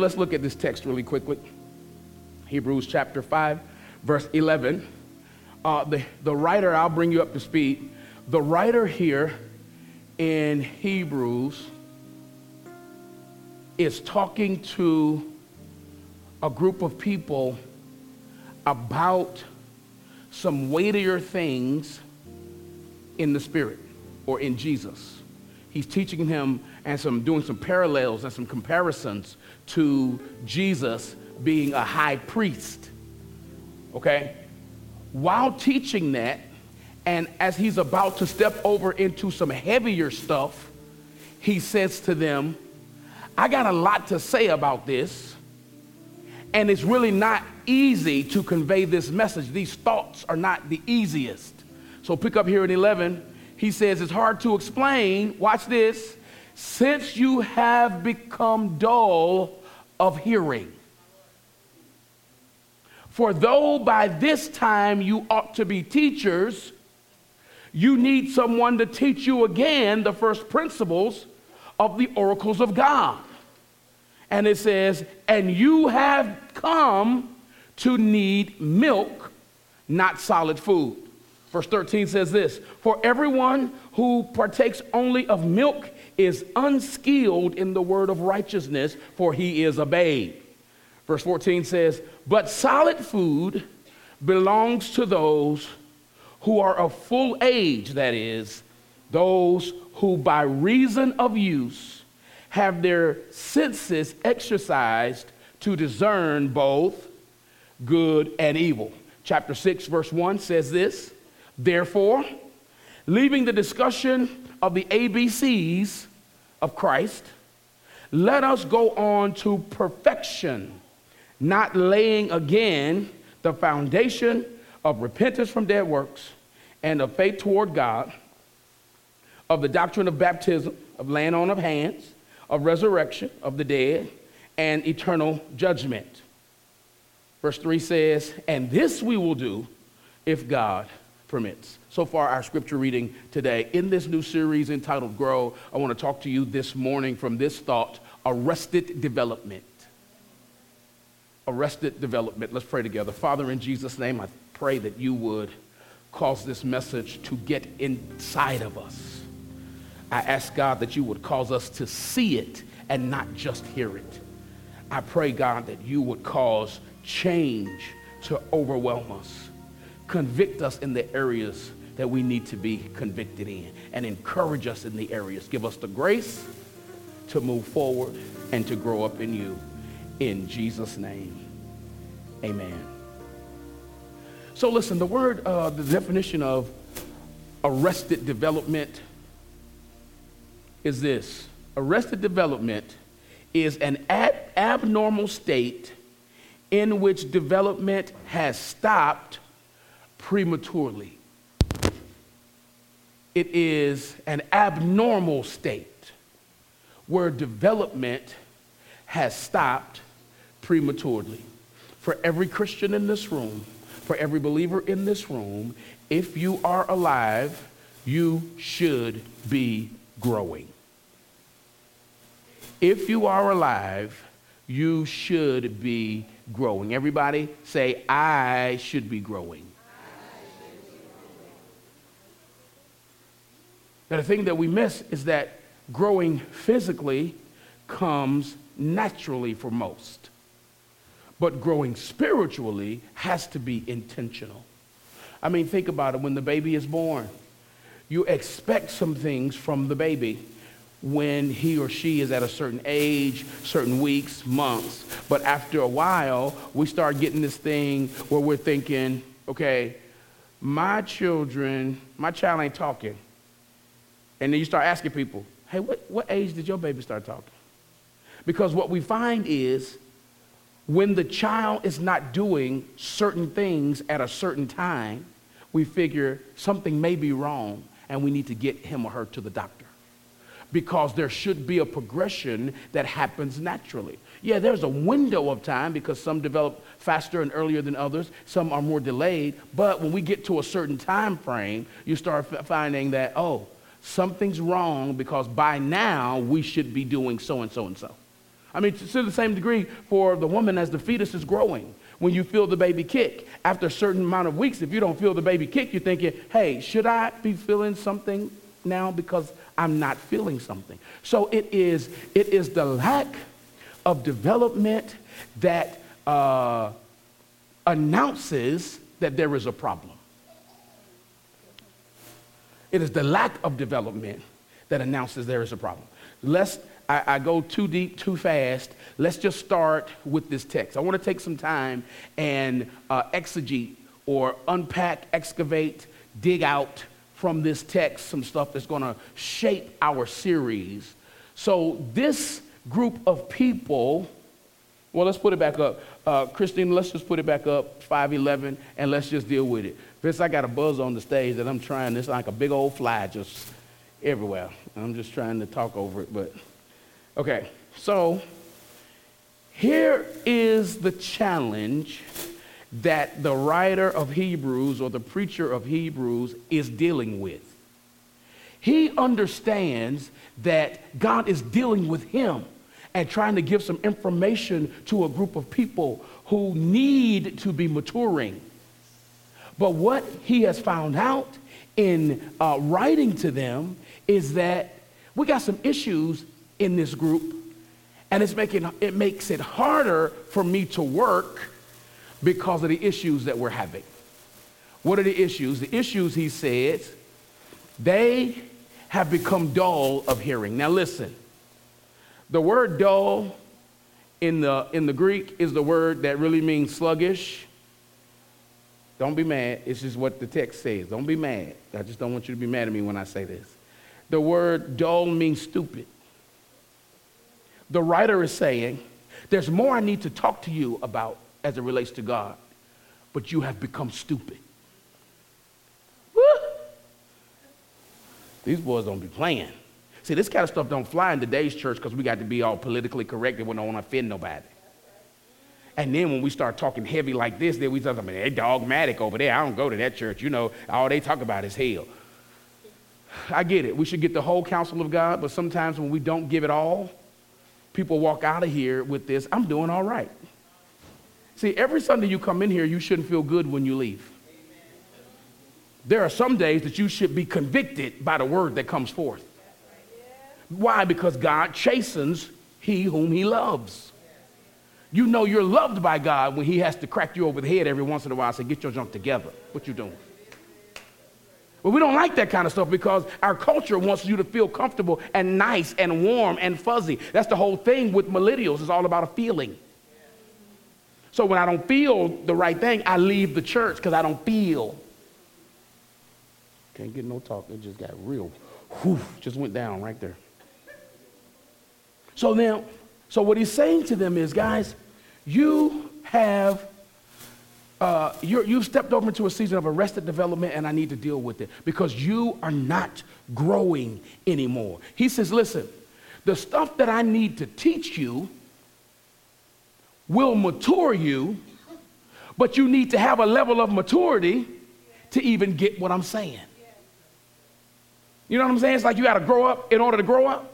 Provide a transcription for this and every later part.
Let's look at this text really quickly. Hebrews chapter 5, verse 11. Uh, the, the writer, I'll bring you up to speed. The writer here in Hebrews is talking to a group of people about some weightier things in the Spirit or in Jesus. He's teaching him and some doing some parallels and some comparisons to Jesus being a high priest. Okay? While teaching that, and as he's about to step over into some heavier stuff, he says to them, I got a lot to say about this, and it's really not easy to convey this message. These thoughts are not the easiest. So pick up here in 11. He says, It's hard to explain. Watch this. Since you have become dull of hearing. For though by this time you ought to be teachers, you need someone to teach you again the first principles of the oracles of God. And it says, and you have come to need milk, not solid food. Verse 13 says this For everyone who partakes only of milk is unskilled in the word of righteousness, for he is a babe. Verse 14 says, But solid food belongs to those who are of full age, that is, those who by reason of use have their senses exercised to discern both good and evil. Chapter 6, verse 1 says this Therefore, leaving the discussion of the ABCs of Christ, let us go on to perfection, not laying again the foundation of repentance from dead works and of faith toward God, of the doctrine of baptism, of laying on of hands, of resurrection of the dead, and eternal judgment. Verse 3 says, And this we will do if God permits. So far, our scripture reading today in this new series entitled Grow, I want to talk to you this morning from this thought arrested development. Arrested development. Let's pray together. Father, in Jesus' name, I pray that you would cause this message to get inside of us. I ask God that you would cause us to see it and not just hear it. I pray, God, that you would cause change to overwhelm us. Convict us in the areas that we need to be convicted in and encourage us in the areas. Give us the grace to move forward and to grow up in you. In Jesus' name, amen. So listen, the word, uh, the definition of arrested development is this. Arrested development is an ab- abnormal state in which development has stopped prematurely. It is an abnormal state where development has stopped prematurely. For every Christian in this room, for every believer in this room, if you are alive, you should be growing. If you are alive, you should be growing. Everybody say, I should be growing. The thing that we miss is that growing physically comes naturally for most. But growing spiritually has to be intentional. I mean, think about it when the baby is born, you expect some things from the baby when he or she is at a certain age, certain weeks, months. But after a while, we start getting this thing where we're thinking, okay, my children, my child ain't talking. And then you start asking people, hey, what, what age did your baby start talking? Because what we find is when the child is not doing certain things at a certain time, we figure something may be wrong and we need to get him or her to the doctor. Because there should be a progression that happens naturally. Yeah, there's a window of time because some develop faster and earlier than others, some are more delayed. But when we get to a certain time frame, you start finding that, oh, something's wrong because by now we should be doing so and so and so. I mean, to the same degree for the woman as the fetus is growing. When you feel the baby kick, after a certain amount of weeks, if you don't feel the baby kick, you're thinking, hey, should I be feeling something now because I'm not feeling something? So it is, it is the lack of development that uh, announces that there is a problem. It is the lack of development that announces there is a problem. Lest I, I, go too deep, too fast, let's just start with this text. I want to take some time and uh, exegete or unpack, excavate, dig out from this text some stuff that's going to shape our series. So, this group of people, well, let's put it back up. Uh, Christine, let's just put it back up, 511, and let's just deal with it. Vince, I got a buzz on the stage that I'm trying, it's like a big old fly just everywhere. I'm just trying to talk over it, but okay. So here is the challenge that the writer of Hebrews or the preacher of Hebrews is dealing with. He understands that God is dealing with him and trying to give some information to a group of people who need to be maturing. But what he has found out in uh, writing to them is that we got some issues in this group, and it's making, it makes it harder for me to work because of the issues that we're having. What are the issues? The issues, he says, they have become dull of hearing. Now, listen, the word dull in the, in the Greek is the word that really means sluggish don't be mad. It's just what the text says. Don't be mad. I just don't want you to be mad at me when I say this. The word dull means stupid. The writer is saying, There's more I need to talk to you about as it relates to God, but you have become stupid. Woo! These boys don't be playing. See, this kind of stuff don't fly in today's church because we got to be all politically correct and we don't want to offend nobody. And then when we start talking heavy like this, then we talk, I mean, they're dogmatic over there. I don't go to that church. You know, all they talk about is hell. I get it. We should get the whole counsel of God, but sometimes when we don't give it all, people walk out of here with this, I'm doing all right. See, every Sunday you come in here, you shouldn't feel good when you leave. There are some days that you should be convicted by the word that comes forth. Why? Because God chastens he whom he loves. You know you're loved by God when He has to crack you over the head every once in a while and say, Get your junk together. What you doing? But we don't like that kind of stuff because our culture wants you to feel comfortable and nice and warm and fuzzy. That's the whole thing with millennials. It's all about a feeling. So when I don't feel the right thing, I leave the church because I don't feel. Can't get no talk. It just got real. Whew, just went down right there. So now, so, what he's saying to them is, guys, you have. Uh, you have stepped over into a season of arrested development, and I need to deal with it because you are not growing anymore. He says, Listen, the stuff that I need to teach you will mature you, but you need to have a level of maturity to even get what I'm saying. You know what I'm saying? It's like you got to grow up in order to grow up.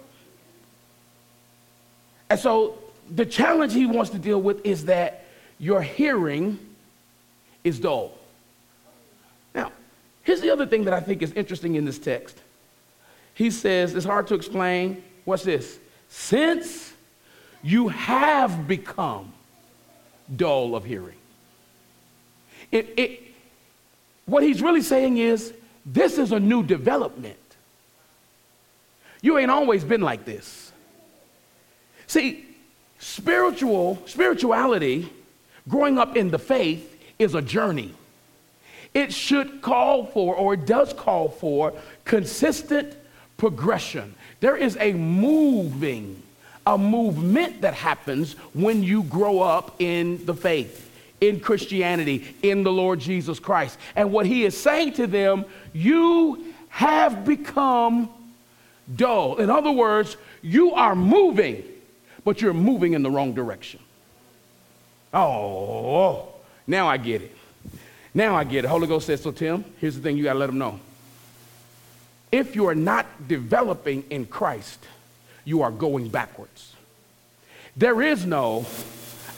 And so the challenge he wants to deal with is that your hearing is dull. Now, here's the other thing that I think is interesting in this text. He says, it's hard to explain. What's this? Since you have become dull of hearing. It, it, what he's really saying is, this is a new development. You ain't always been like this. See, spiritual spirituality, growing up in the faith, is a journey. It should call for, or it does call for, consistent progression. There is a moving, a movement that happens when you grow up in the faith, in Christianity, in the Lord Jesus Christ. And what he is saying to them, you have become dull. In other words, you are moving but you're moving in the wrong direction. Oh, now I get it. Now I get it. Holy Ghost says, so Tim, here's the thing you got to let them know. If you are not developing in Christ, you are going backwards. There is no,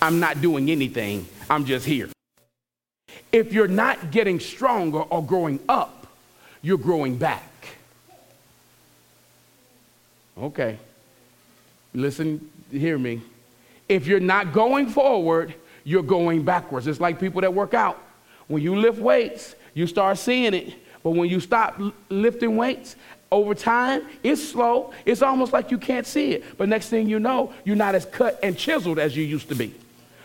I'm not doing anything, I'm just here. If you're not getting stronger or growing up, you're growing back. Okay. Listen, hear me. If you're not going forward, you're going backwards. It's like people that work out. When you lift weights, you start seeing it. But when you stop lifting weights, over time, it's slow. It's almost like you can't see it. But next thing you know, you're not as cut and chiseled as you used to be.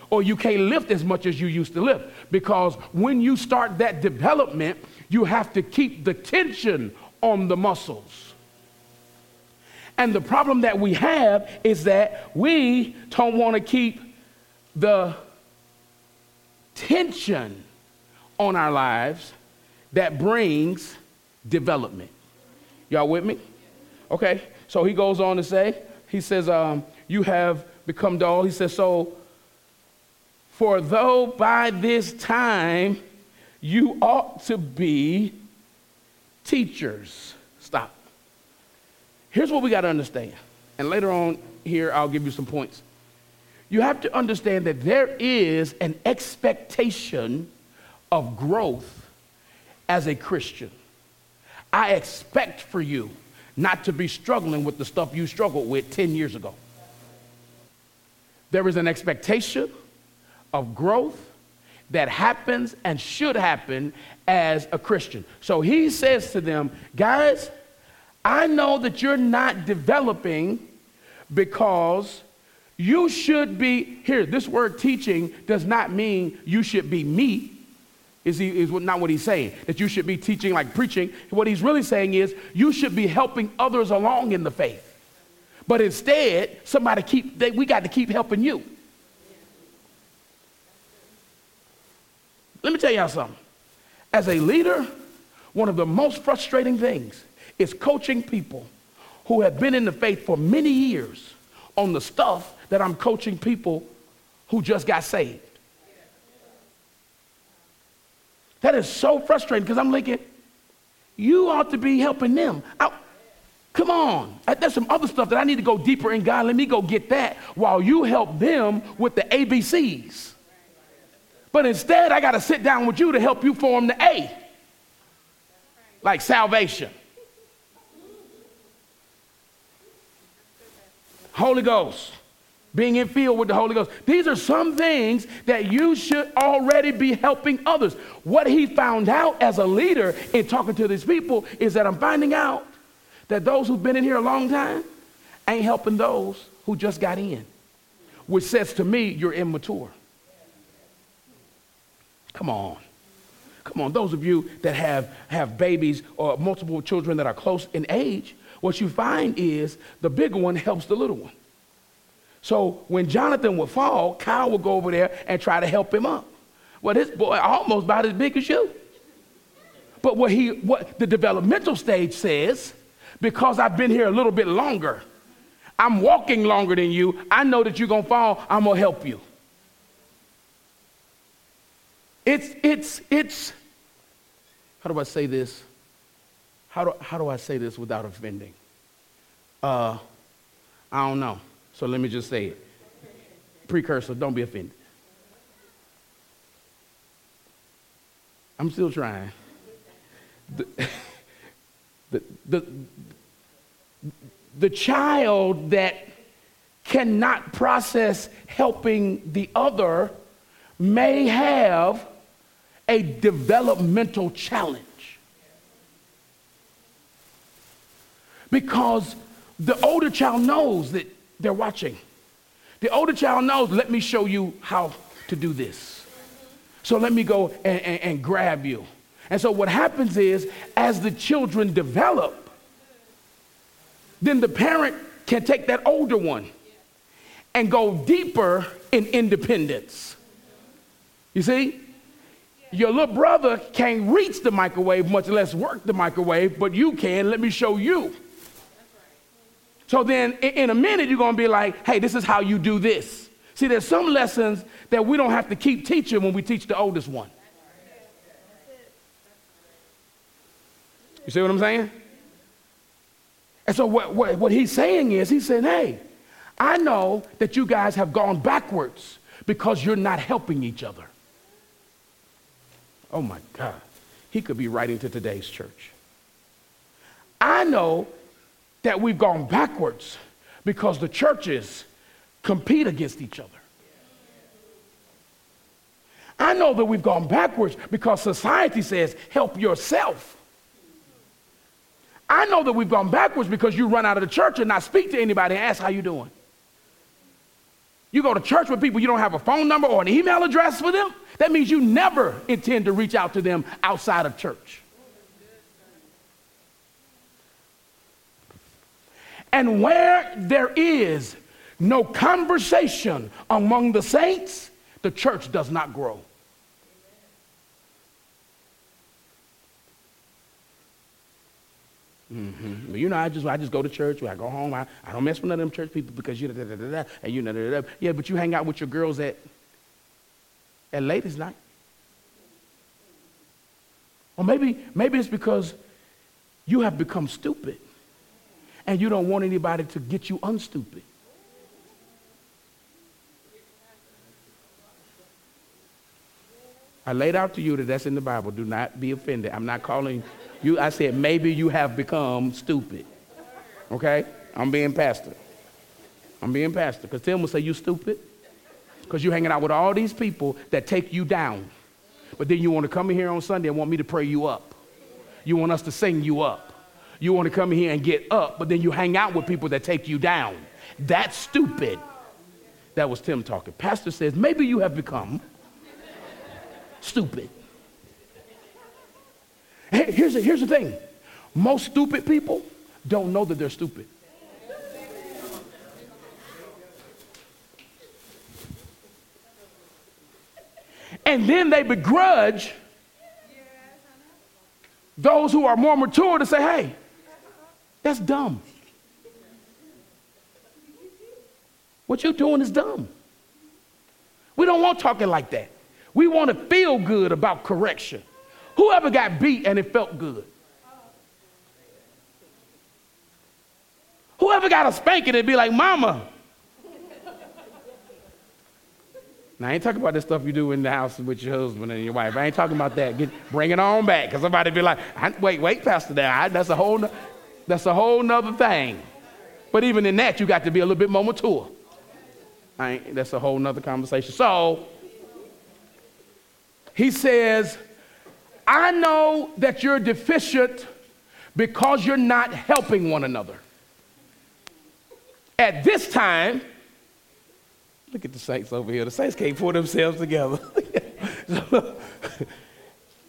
Or you can't lift as much as you used to lift. Because when you start that development, you have to keep the tension on the muscles. And the problem that we have is that we don't want to keep the tension on our lives that brings development. Y'all with me? Okay, so he goes on to say, he says, um, You have become dull. He says, So, for though by this time you ought to be teachers. Here's what we got to understand. And later on here, I'll give you some points. You have to understand that there is an expectation of growth as a Christian. I expect for you not to be struggling with the stuff you struggled with 10 years ago. There is an expectation of growth that happens and should happen as a Christian. So he says to them, guys, I know that you're not developing because you should be, here, this word teaching does not mean you should be me. Is, he, is not what he's saying, that you should be teaching like preaching. What he's really saying is you should be helping others along in the faith. But instead, somebody keep, they, we got to keep helping you. Let me tell y'all something. As a leader, one of the most frustrating things is coaching people who have been in the faith for many years on the stuff that I'm coaching people who just got saved. That is so frustrating because I'm thinking, you ought to be helping them. I, come on. There's some other stuff that I need to go deeper in God. Let me go get that while you help them with the ABCs. But instead, I got to sit down with you to help you form the A, like salvation. Holy Ghost being in field with the Holy Ghost. These are some things that you should already be helping others. What he found out as a leader in talking to these people is that I'm finding out that those who've been in here a long time ain't helping those who just got in, which says to me, you're immature. Come on. Come on, those of you that have, have babies or multiple children that are close in age, what you find is the bigger one helps the little one. So when Jonathan would fall, Kyle would go over there and try to help him up. Well, this boy almost about as big as you. But what he what the developmental stage says, because I've been here a little bit longer, I'm walking longer than you, I know that you're gonna fall, I'm gonna help you. It's it's it's how do I say this? How do, how do I say this without offending? Uh, I don't know. So let me just say it. Precursor, don't be offended. I'm still trying. The, the, the, the child that cannot process helping the other may have a developmental challenge. Because the older child knows that they're watching. The older child knows, let me show you how to do this. So let me go and, and, and grab you. And so what happens is, as the children develop, then the parent can take that older one and go deeper in independence. You see? Your little brother can't reach the microwave, much less work the microwave, but you can. Let me show you. So then in a minute, you're going to be like, hey, this is how you do this. See, there's some lessons that we don't have to keep teaching when we teach the oldest one. You see what I'm saying? And so what, what, what he's saying is, he's saying, hey, I know that you guys have gone backwards because you're not helping each other. Oh my God. He could be writing to today's church. I know that we've gone backwards because the churches compete against each other. I know that we've gone backwards because society says, help yourself. I know that we've gone backwards because you run out of the church and not speak to anybody and ask how you doing. You go to church with people, you don't have a phone number or an email address for them. That means you never intend to reach out to them outside of church. And where there is no conversation among the saints, the church does not grow. Mm-hmm. You know, I just I just go to church. I go home. I, I don't mess with none of them church people because you da, da, da, da, and you know da, da, da. yeah, but you hang out with your girls at at ladies' night. Or maybe maybe it's because you have become stupid and you don't want anybody to get you unstupid. I laid out to you that that's in the Bible. Do not be offended. I'm not calling you, I said, maybe you have become stupid. Okay? I'm being pastor. I'm being pastor. Because Tim will say, You stupid? Because you're hanging out with all these people that take you down. But then you want to come in here on Sunday and want me to pray you up. You want us to sing you up. You want to come here and get up, but then you hang out with people that take you down. That's stupid. That was Tim talking. Pastor says, maybe you have become stupid. Hey, here's, the, here's the thing most stupid people don't know that they're stupid. And then they begrudge those who are more mature to say, hey, that's dumb. What you're doing is dumb. We don't want talking like that. We want to feel good about correction. Whoever got beat and it felt good? Whoever got a spanking and be like, Mama. Now, I ain't talking about the stuff you do in the house with your husband and your wife. I ain't talking about that. Get, bring it on back. Because somebody be like, wait, wait, Pastor, there. That's a whole, that's a whole nother thing. But even in that, you got to be a little bit more mature. That's a whole nother conversation. So, he says, I know that you're deficient because you're not helping one another. At this time, look at the saints over here. The saints can't pull themselves together.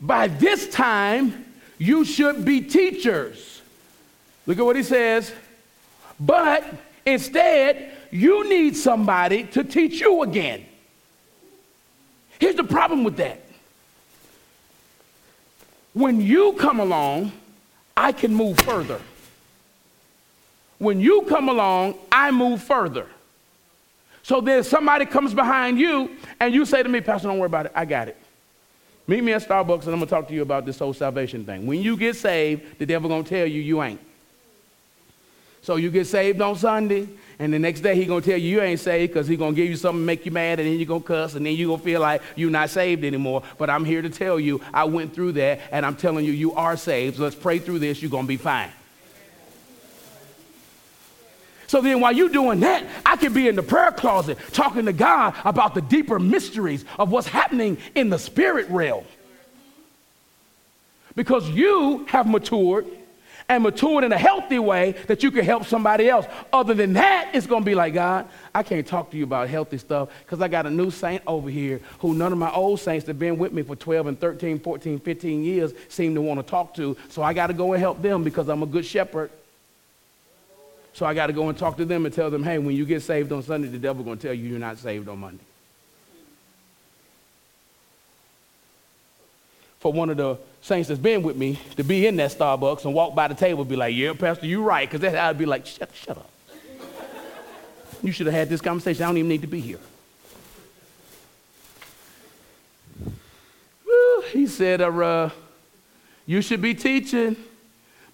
By this time, you should be teachers. Look at what he says. But instead, you need somebody to teach you again. Here's the problem with that when you come along, I can move further. When you come along, I move further. So then somebody comes behind you and you say to me, Pastor, don't worry about it. I got it. Meet me at Starbucks and I'm going to talk to you about this whole salvation thing. When you get saved, the devil going to tell you you ain't. So you get saved on Sunday, and the next day he gonna tell you you ain't saved because he gonna give you something to make you mad, and then you gonna cuss, and then you gonna feel like you're not saved anymore. But I'm here to tell you, I went through that, and I'm telling you, you are saved. So let's pray through this. You're gonna be fine. So then, while you're doing that, I can be in the prayer closet talking to God about the deeper mysteries of what's happening in the spirit realm. Because you have matured and matured in a healthy way that you can help somebody else. Other than that, it's going to be like, God, I can't talk to you about healthy stuff because I got a new saint over here who none of my old saints that have been with me for 12 and 13, 14, 15 years seem to want to talk to. So I got to go and help them because I'm a good shepherd. So I got to go and talk to them and tell them, hey, when you get saved on Sunday, the devil going to tell you you're not saved on Monday. For one of the saints that's been with me to be in that Starbucks and walk by the table and be like, yeah, Pastor, you're right. Because then I'd be like, shut, shut up. you should have had this conversation. I don't even need to be here. Woo, he said, uh, you should be teaching.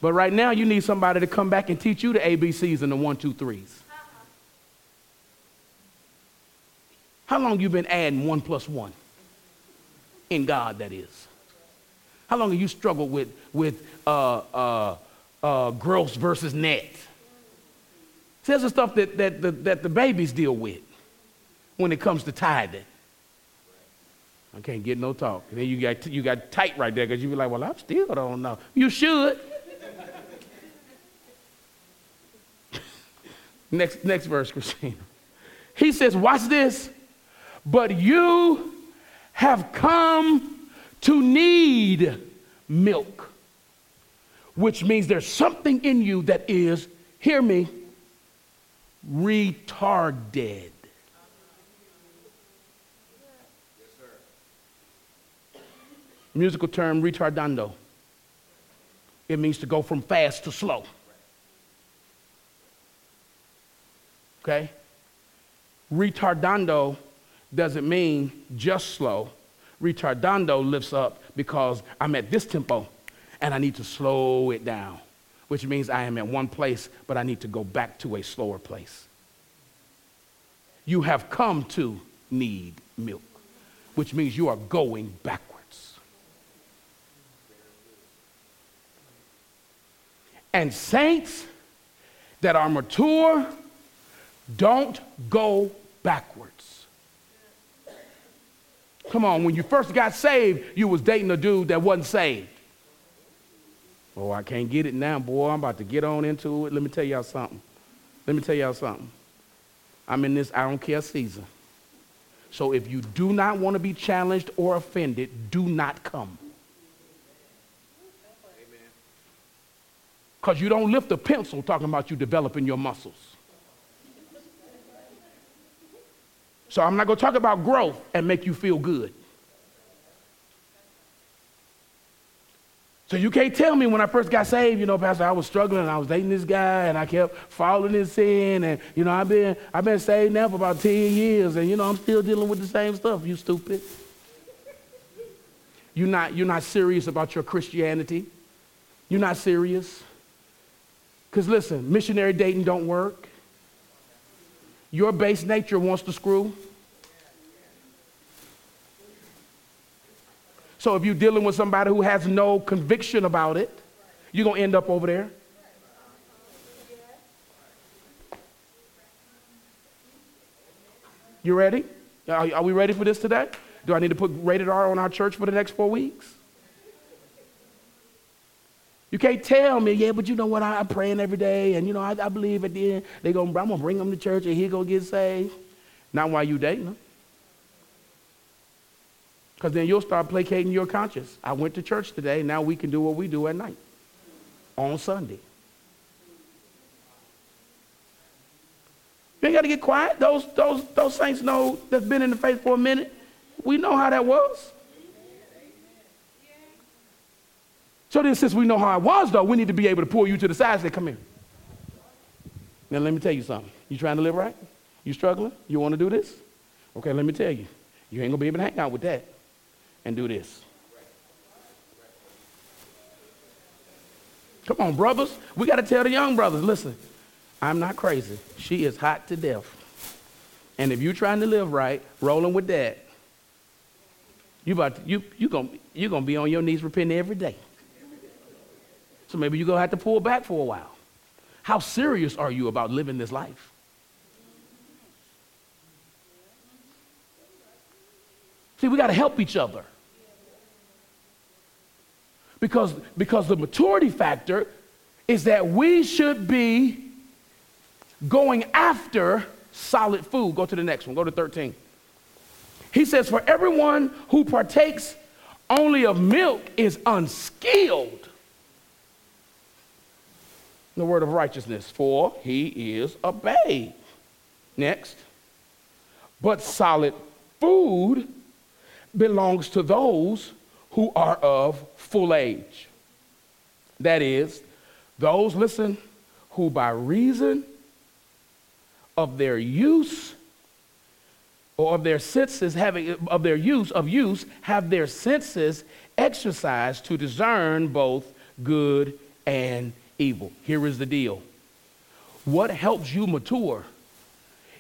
But right now, you need somebody to come back and teach you the ABCs and the one, two, threes. How long you been adding one plus one? In God, that is. How long have you struggled with, with uh, uh, uh, gross versus net? See, that's the stuff that, that, that, that the babies deal with when it comes to tithing. I can't get no talk. And then you got, you got tight right there because you be like, well, I still don't know. You should. next, next verse, Christina. He says, watch this. But you have come to need milk, which means there's something in you that is, hear me, retarded. musical term retardando. It means to go from fast to slow. Okay? Retardando doesn't mean just slow. Retardando lifts up because I'm at this tempo and I need to slow it down, which means I am at one place, but I need to go back to a slower place. You have come to need milk, which means you are going backwards. And saints that are mature don't go backwards. Come on, when you first got saved, you was dating a dude that wasn't saved. Oh, I can't get it now, boy. I'm about to get on into it. Let me tell y'all something. Let me tell y'all something. I'm in this I don't care season. So if you do not want to be challenged or offended, do not come. Because you don't lift a pencil talking about you developing your muscles. So I'm not going to talk about growth and make you feel good. So you can't tell me when I first got saved, you know, Pastor, I was struggling. I was dating this guy, and I kept falling in sin, and you know, I've been I've been saved now for about ten years, and you know, I'm still dealing with the same stuff. You stupid. You're not you're not serious about your Christianity. You're not serious. Because listen, missionary dating don't work. Your base nature wants to screw. So if you're dealing with somebody who has no conviction about it, you're going to end up over there. You ready? Are, are we ready for this today? Do I need to put rated R on our church for the next four weeks? You can't tell me, yeah, but you know what? I, am praying every day, and you know, I, I believe at the end they going I'm gonna bring them to church, and he gonna get saved. Not while you dating them, because then you'll start placating your conscience. I went to church today. Now we can do what we do at night, on Sunday. You ain't got to get quiet. Those those those saints know that's been in the faith for a minute. We know how that was. So then, since we know how it was, though, we need to be able to pull you to the side and say, Come here. Now, let me tell you something. You trying to live right? You struggling? You want to do this? Okay, let me tell you. You ain't going to be able to hang out with that and do this. Come on, brothers. We got to tell the young brothers listen, I'm not crazy. She is hot to death. And if you're trying to live right, rolling with that, you about to, you you gonna you gonna be on your knees repenting every day. So maybe you're to have to pull back for a while. How serious are you about living this life? See, we got to help each other. Because, because the maturity factor is that we should be going after solid food. Go to the next one, go to 13. He says, For everyone who partakes only of milk is unskilled the word of righteousness, for he is a babe. Next. But solid food belongs to those who are of full age. That is, those, listen, who by reason of their use or of their senses having of their use of use have their senses exercised to discern both good and evil. Here is the deal what helps you mature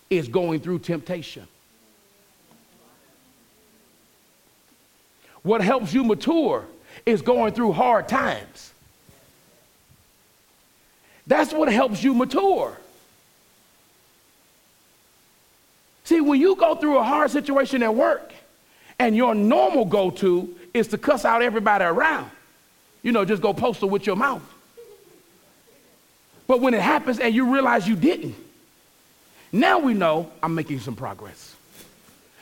is going through temptation. What helps you mature is going through hard times. That's what helps you mature. See, when you go through a hard situation at work and your normal go to is to cuss out everybody around, you know, just go postal with your mouth. But when it happens and you realize you didn't, now we know I'm making some progress.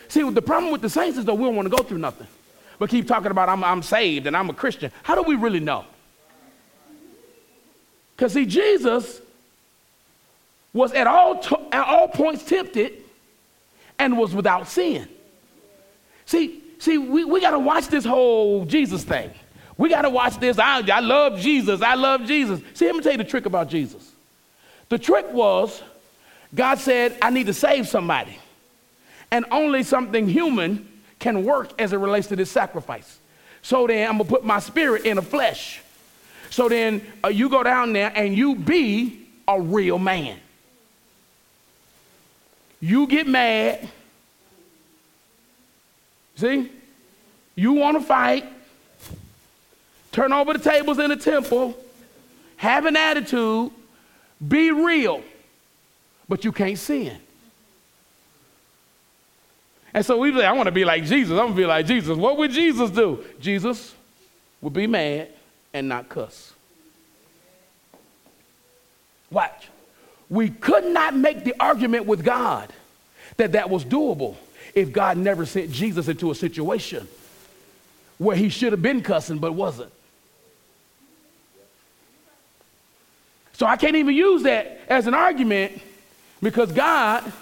See, the problem with the saints is that we don't want to go through nothing, but keep talking about I'm, I'm saved and I'm a Christian. How do we really know? Because, see, Jesus was at all, t- at all points tempted and was without sin. See, see, we, we got to watch this whole Jesus thing. We got to watch this. I, I love Jesus. I love Jesus. See, let me tell you the trick about Jesus. The trick was God said, I need to save somebody. And only something human can work as it relates to this sacrifice. So then I'm to put my spirit in a flesh. So then uh, you go down there and you be a real man. You get mad. See? You want to fight. Turn over the tables in the temple. Have an attitude. Be real. But you can't sin. And so we say, I want to be like Jesus. I'm going to be like Jesus. What would Jesus do? Jesus would be mad and not cuss. Watch. We could not make the argument with God that that was doable if God never sent Jesus into a situation where he should have been cussing but wasn't. So I can't even use that as an argument because God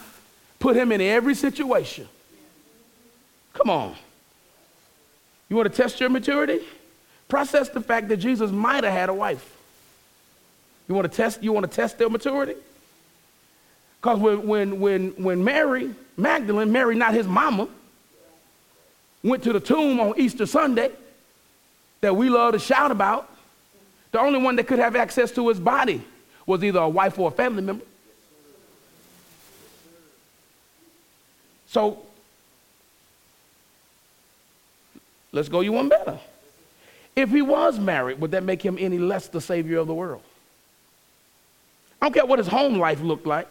put him in every situation. Come on. You want to test your maturity? Process the fact that Jesus might have had a wife. You want to test, you want to test their maturity? Because when, when, when, when Mary, Magdalene, Mary, not his mama, went to the tomb on Easter Sunday that we love to shout about, the only one that could have access to his body was either a wife or a family member. So let's go you one better. If he was married, would that make him any less the savior of the world? I don't care what his home life looked like.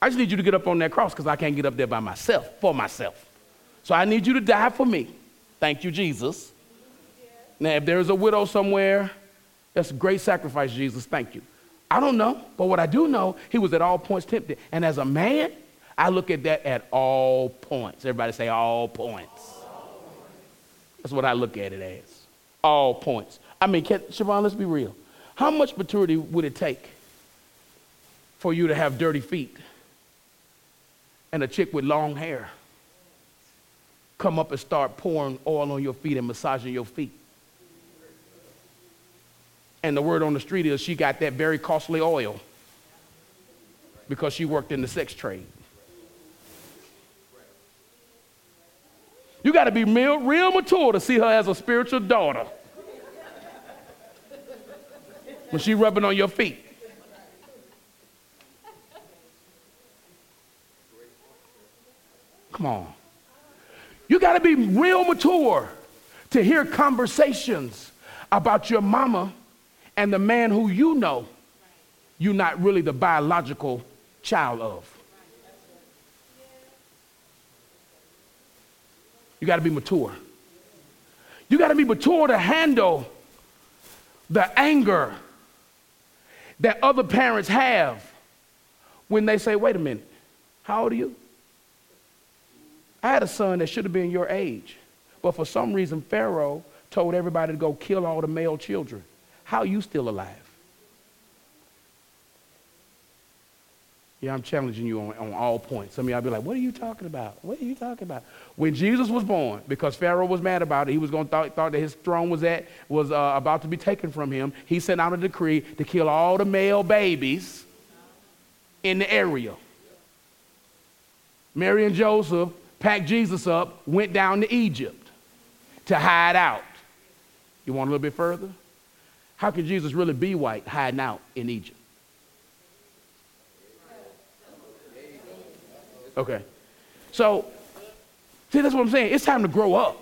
I just need you to get up on that cross because I can't get up there by myself, for myself. So I need you to die for me. Thank you, Jesus. Now, if there's a widow somewhere, that's a great sacrifice, Jesus. Thank you. I don't know, but what I do know, he was at all points tempted. And as a man, I look at that at all points. Everybody say all points. That's what I look at it as. All points. I mean, can, Siobhan, let's be real. How much maturity would it take for you to have dirty feet and a chick with long hair come up and start pouring oil on your feet and massaging your feet? And the word on the street is she got that very costly oil because she worked in the sex trade. You got to be real, real mature to see her as a spiritual daughter. When she rubbing on your feet. Come on. You got to be real mature to hear conversations about your mama and the man who you know you're not really the biological child of. You got to be mature. You got to be mature to handle the anger that other parents have when they say, wait a minute, how old are you? I had a son that should have been your age, but for some reason, Pharaoh told everybody to go kill all the male children. How are you still alive? Yeah, I'm challenging you on, on all points. Some of y'all be like, what are you talking about? What are you talking about? When Jesus was born, because Pharaoh was mad about it, he was going to thought, thought that his throne was at was uh, about to be taken from him. He sent out a decree to kill all the male babies in the area. Mary and Joseph packed Jesus up, went down to Egypt to hide out. You want a little bit further? How could Jesus really be white hiding out in Egypt? Okay. So, see, that's what I'm saying. It's time to grow up.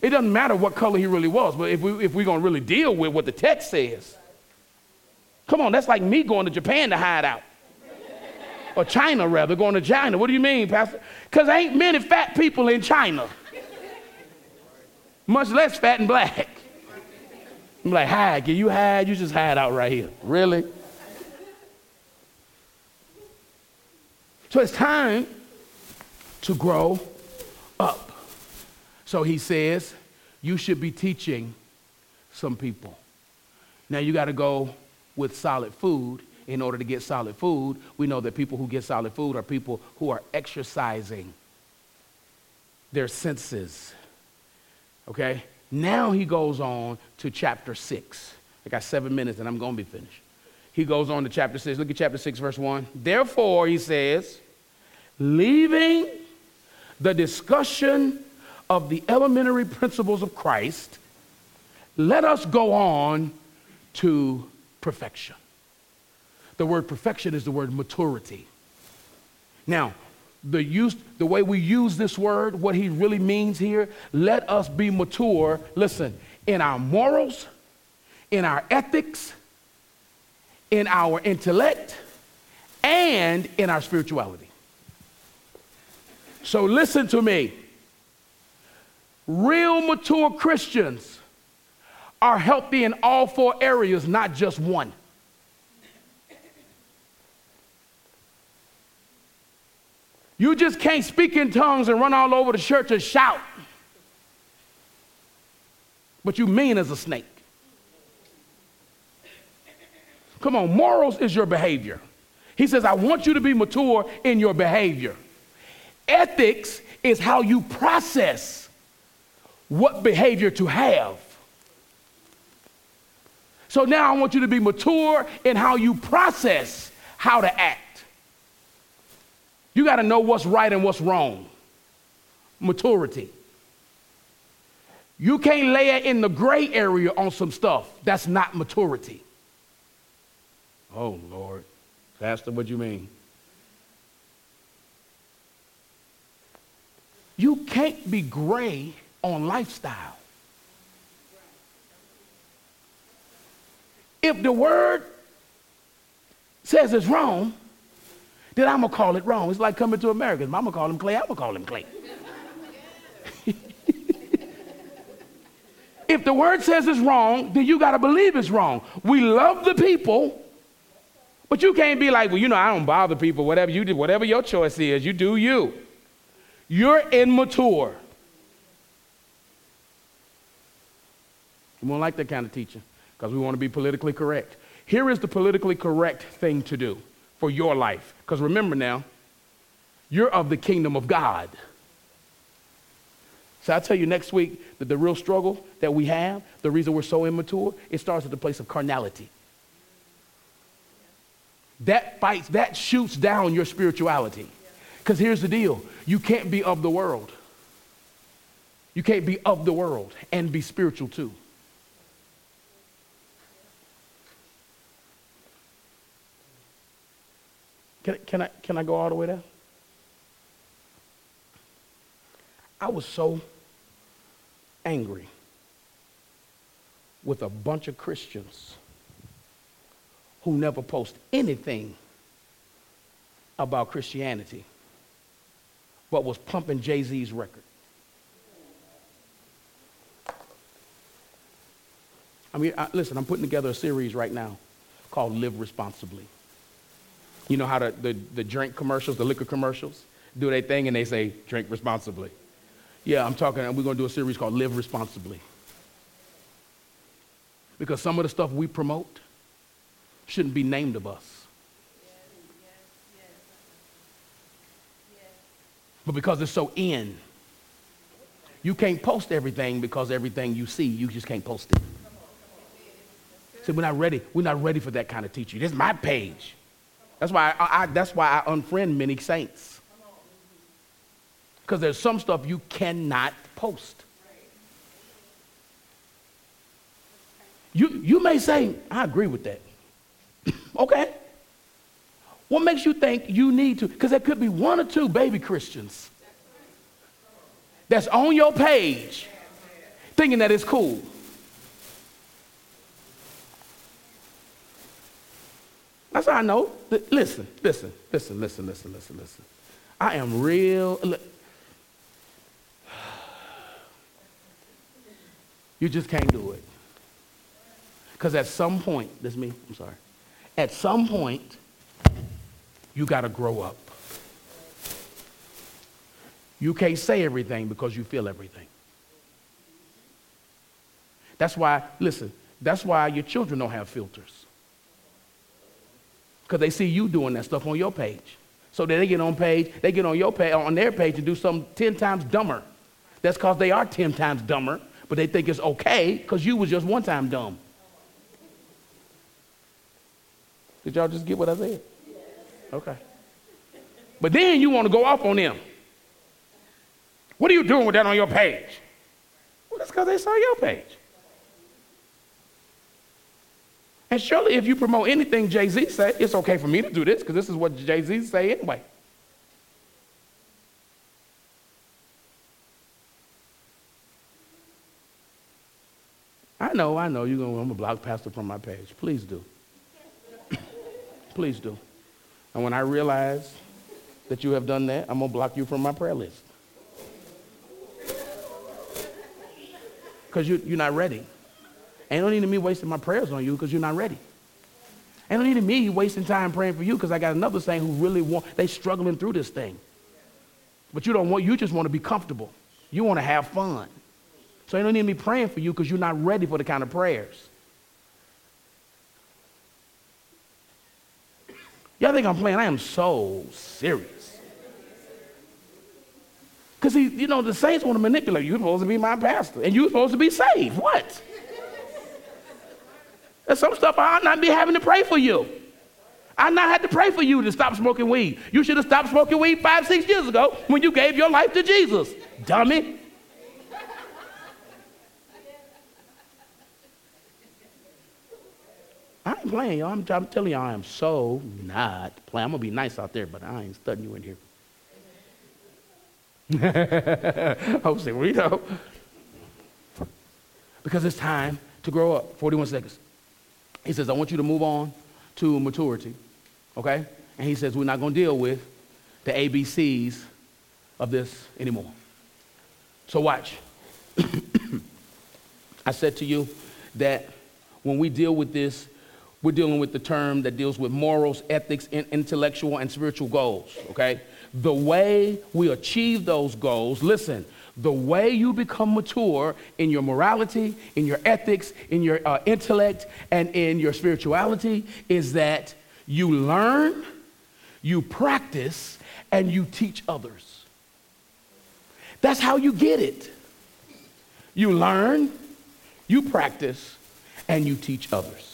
It doesn't matter what color he really was, but if, we, if we're going to really deal with what the text says, come on, that's like me going to Japan to hide out. or China, rather, going to China. What do you mean, Pastor? Because ain't many fat people in China, much less fat and black. I'm like, hide, can you hide? You just hide out right here. Really? So it's time to grow up. So he says, you should be teaching some people. Now you got to go with solid food. In order to get solid food, we know that people who get solid food are people who are exercising their senses. Okay? Now he goes on to chapter 6. I got seven minutes and I'm going to be finished. He goes on to chapter 6. Look at chapter 6, verse 1. Therefore, he says, leaving the discussion of the elementary principles of Christ, let us go on to perfection. The word perfection is the word maturity. Now, the use the way we use this word, what he really means here, let us be mature, listen, in our morals, in our ethics, in our intellect, and in our spirituality. So listen to me. Real mature Christians are healthy in all four areas, not just one. You just can't speak in tongues and run all over the church and shout. But you mean as a snake. Come on, morals is your behavior. He says, I want you to be mature in your behavior. Ethics is how you process what behavior to have. So now I want you to be mature in how you process how to act. You got to know what's right and what's wrong. Maturity. You can't lay it in the gray area on some stuff. That's not maturity. Oh, Lord. Pastor, what do you mean? You can't be gray on lifestyle. If the word says it's wrong, then I'm gonna call it wrong. It's like coming to America. I'm gonna call him Clay, I'm gonna call him Clay. if the word says it's wrong, then you gotta believe it's wrong. We love the people, but you can't be like, well, you know, I don't bother people, whatever you do, whatever your choice is, you do you. You're immature. We won't like that kind of teaching because we want to be politically correct. Here is the politically correct thing to do for your life. Because remember now, you're of the kingdom of God. So I'll tell you next week that the real struggle that we have, the reason we're so immature, it starts at the place of carnality. That fights, that shoots down your spirituality. Because here's the deal you can't be of the world. You can't be of the world and be spiritual too. Can, can, I, can I go all the way there? I was so angry with a bunch of Christians who never post anything about Christianity but was pumping Jay Z's record. I mean, I, listen, I'm putting together a series right now called Live Responsibly. You know how the, the, the drink commercials, the liquor commercials, do their thing and they say, drink responsibly. Yeah, I'm talking, we're going to do a series called Live Responsibly. Because some of the stuff we promote shouldn't be named of us. But because it's so in, you can't post everything because everything you see, you just can't post it. See, we're not ready. We're not ready for that kind of teaching. This is my page. That's why I, I that's why I unfriend many saints. Because there's some stuff you cannot post. You, you may say, I agree with that. Okay. What makes you think you need to? Because there could be one or two baby Christians that's on your page thinking that it's cool. That's how I know. Listen, listen, listen, listen, listen, listen, listen. I am real. You just can't do it. Because at some point, this me, I'm sorry. At some point, you got to grow up. You can't say everything because you feel everything. That's why, listen, that's why your children don't have filters. Because they see you doing that stuff on your page. So they get on page, they get on your page, on their page and do something 10 times dumber. That's because they are 10 times dumber, but they think it's okay because you was just one time dumb. Did y'all just get what I said? Okay. But then you want to go off on them. What are you doing with that on your page? Well, that's because they saw your page. And surely, if you promote anything Jay Z said, it's okay for me to do this because this is what Jay Z say anyway. I know, I know. You're going, I'm going to block Pastor from my page. Please do. Please do. And when I realize that you have done that, I'm going to block you from my prayer list. Because you, you're not ready. Ain't no need of me wasting my prayers on you because you're not ready. Ain't no need of me wasting time praying for you because I got another saint who really want, they struggling through this thing. But you don't want, you just want to be comfortable. You want to have fun. So ain't no need of me praying for you because you're not ready for the kind of prayers. Y'all think I'm playing? I am so serious. Because, you know, the saints want to manipulate you. You're supposed to be my pastor, and you're supposed to be saved. What? There's some stuff I ought not be having to pray for you. I not had to pray for you to stop smoking weed. You should have stopped smoking weed five, six years ago when you gave your life to Jesus, dummy. I ain't playing, y'all. I'm, I'm telling y'all, I am so not playing. I'm gonna be nice out there, but I ain't studying you in here. Hopefully, we know. Because it's time to grow up. 41 seconds. He says, I want you to move on to maturity, okay? And he says, we're not going to deal with the ABCs of this anymore. So watch. I said to you that when we deal with this, we're dealing with the term that deals with morals, ethics, intellectual, and spiritual goals, okay? The way we achieve those goals, listen, the way you become mature in your morality, in your ethics, in your uh, intellect, and in your spirituality is that you learn, you practice, and you teach others. That's how you get it. You learn, you practice, and you teach others.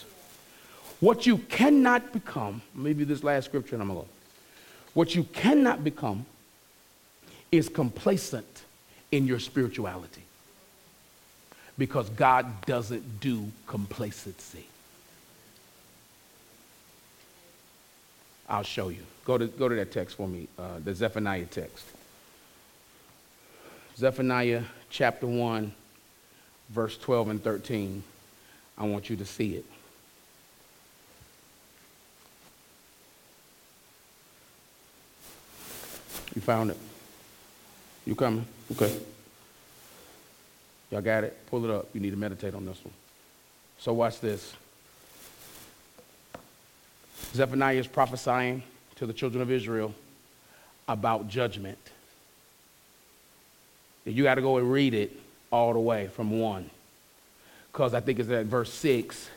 What you cannot become, maybe this last scripture and I'm gonna go. What you cannot become is complacent in your spirituality. Because God doesn't do complacency. I'll show you. Go to, go to that text for me, uh, the Zephaniah text. Zephaniah chapter 1, verse 12 and 13. I want you to see it. You found it? You coming? Okay. Y'all got it? Pull it up. You need to meditate on this one. So watch this. Zephaniah is prophesying to the children of Israel about judgment. You got to go and read it all the way from one. Because I think it's at verse 6.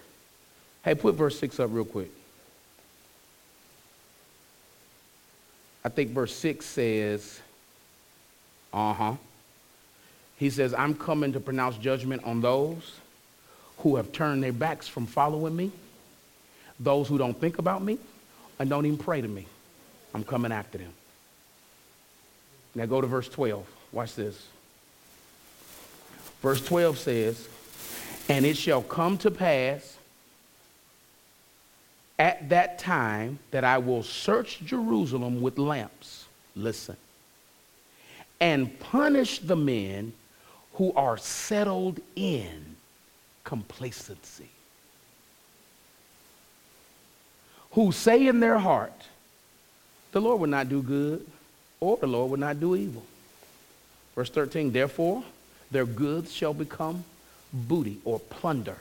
Hey, put verse 6 up real quick. I think verse 6 says, uh huh. He says, I'm coming to pronounce judgment on those who have turned their backs from following me, those who don't think about me, and don't even pray to me. I'm coming after them. Now go to verse 12. Watch this. Verse 12 says, And it shall come to pass at that time that I will search Jerusalem with lamps. Listen and punish the men who are settled in complacency, who say in their heart, the Lord will not do good, or the Lord will not do evil. Verse 13, therefore, their goods shall become booty or plunder,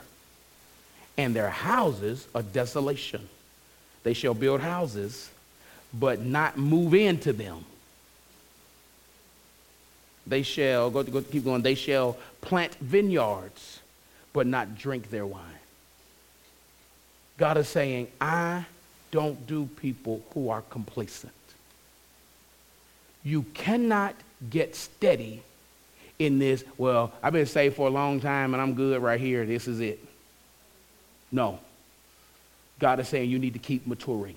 and their houses are desolation. They shall build houses, but not move into them. They shall, go, go, keep going, they shall plant vineyards, but not drink their wine. God is saying, I don't do people who are complacent. You cannot get steady in this, well, I've been saved for a long time and I'm good right here. This is it. No. God is saying you need to keep maturing.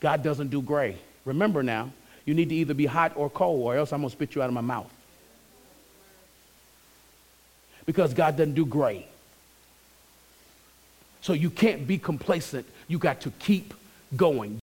God doesn't do gray. Remember now, you need to either be hot or cold, or else I'm going to spit you out of my mouth. Because God doesn't do gray. So you can't be complacent. You got to keep going.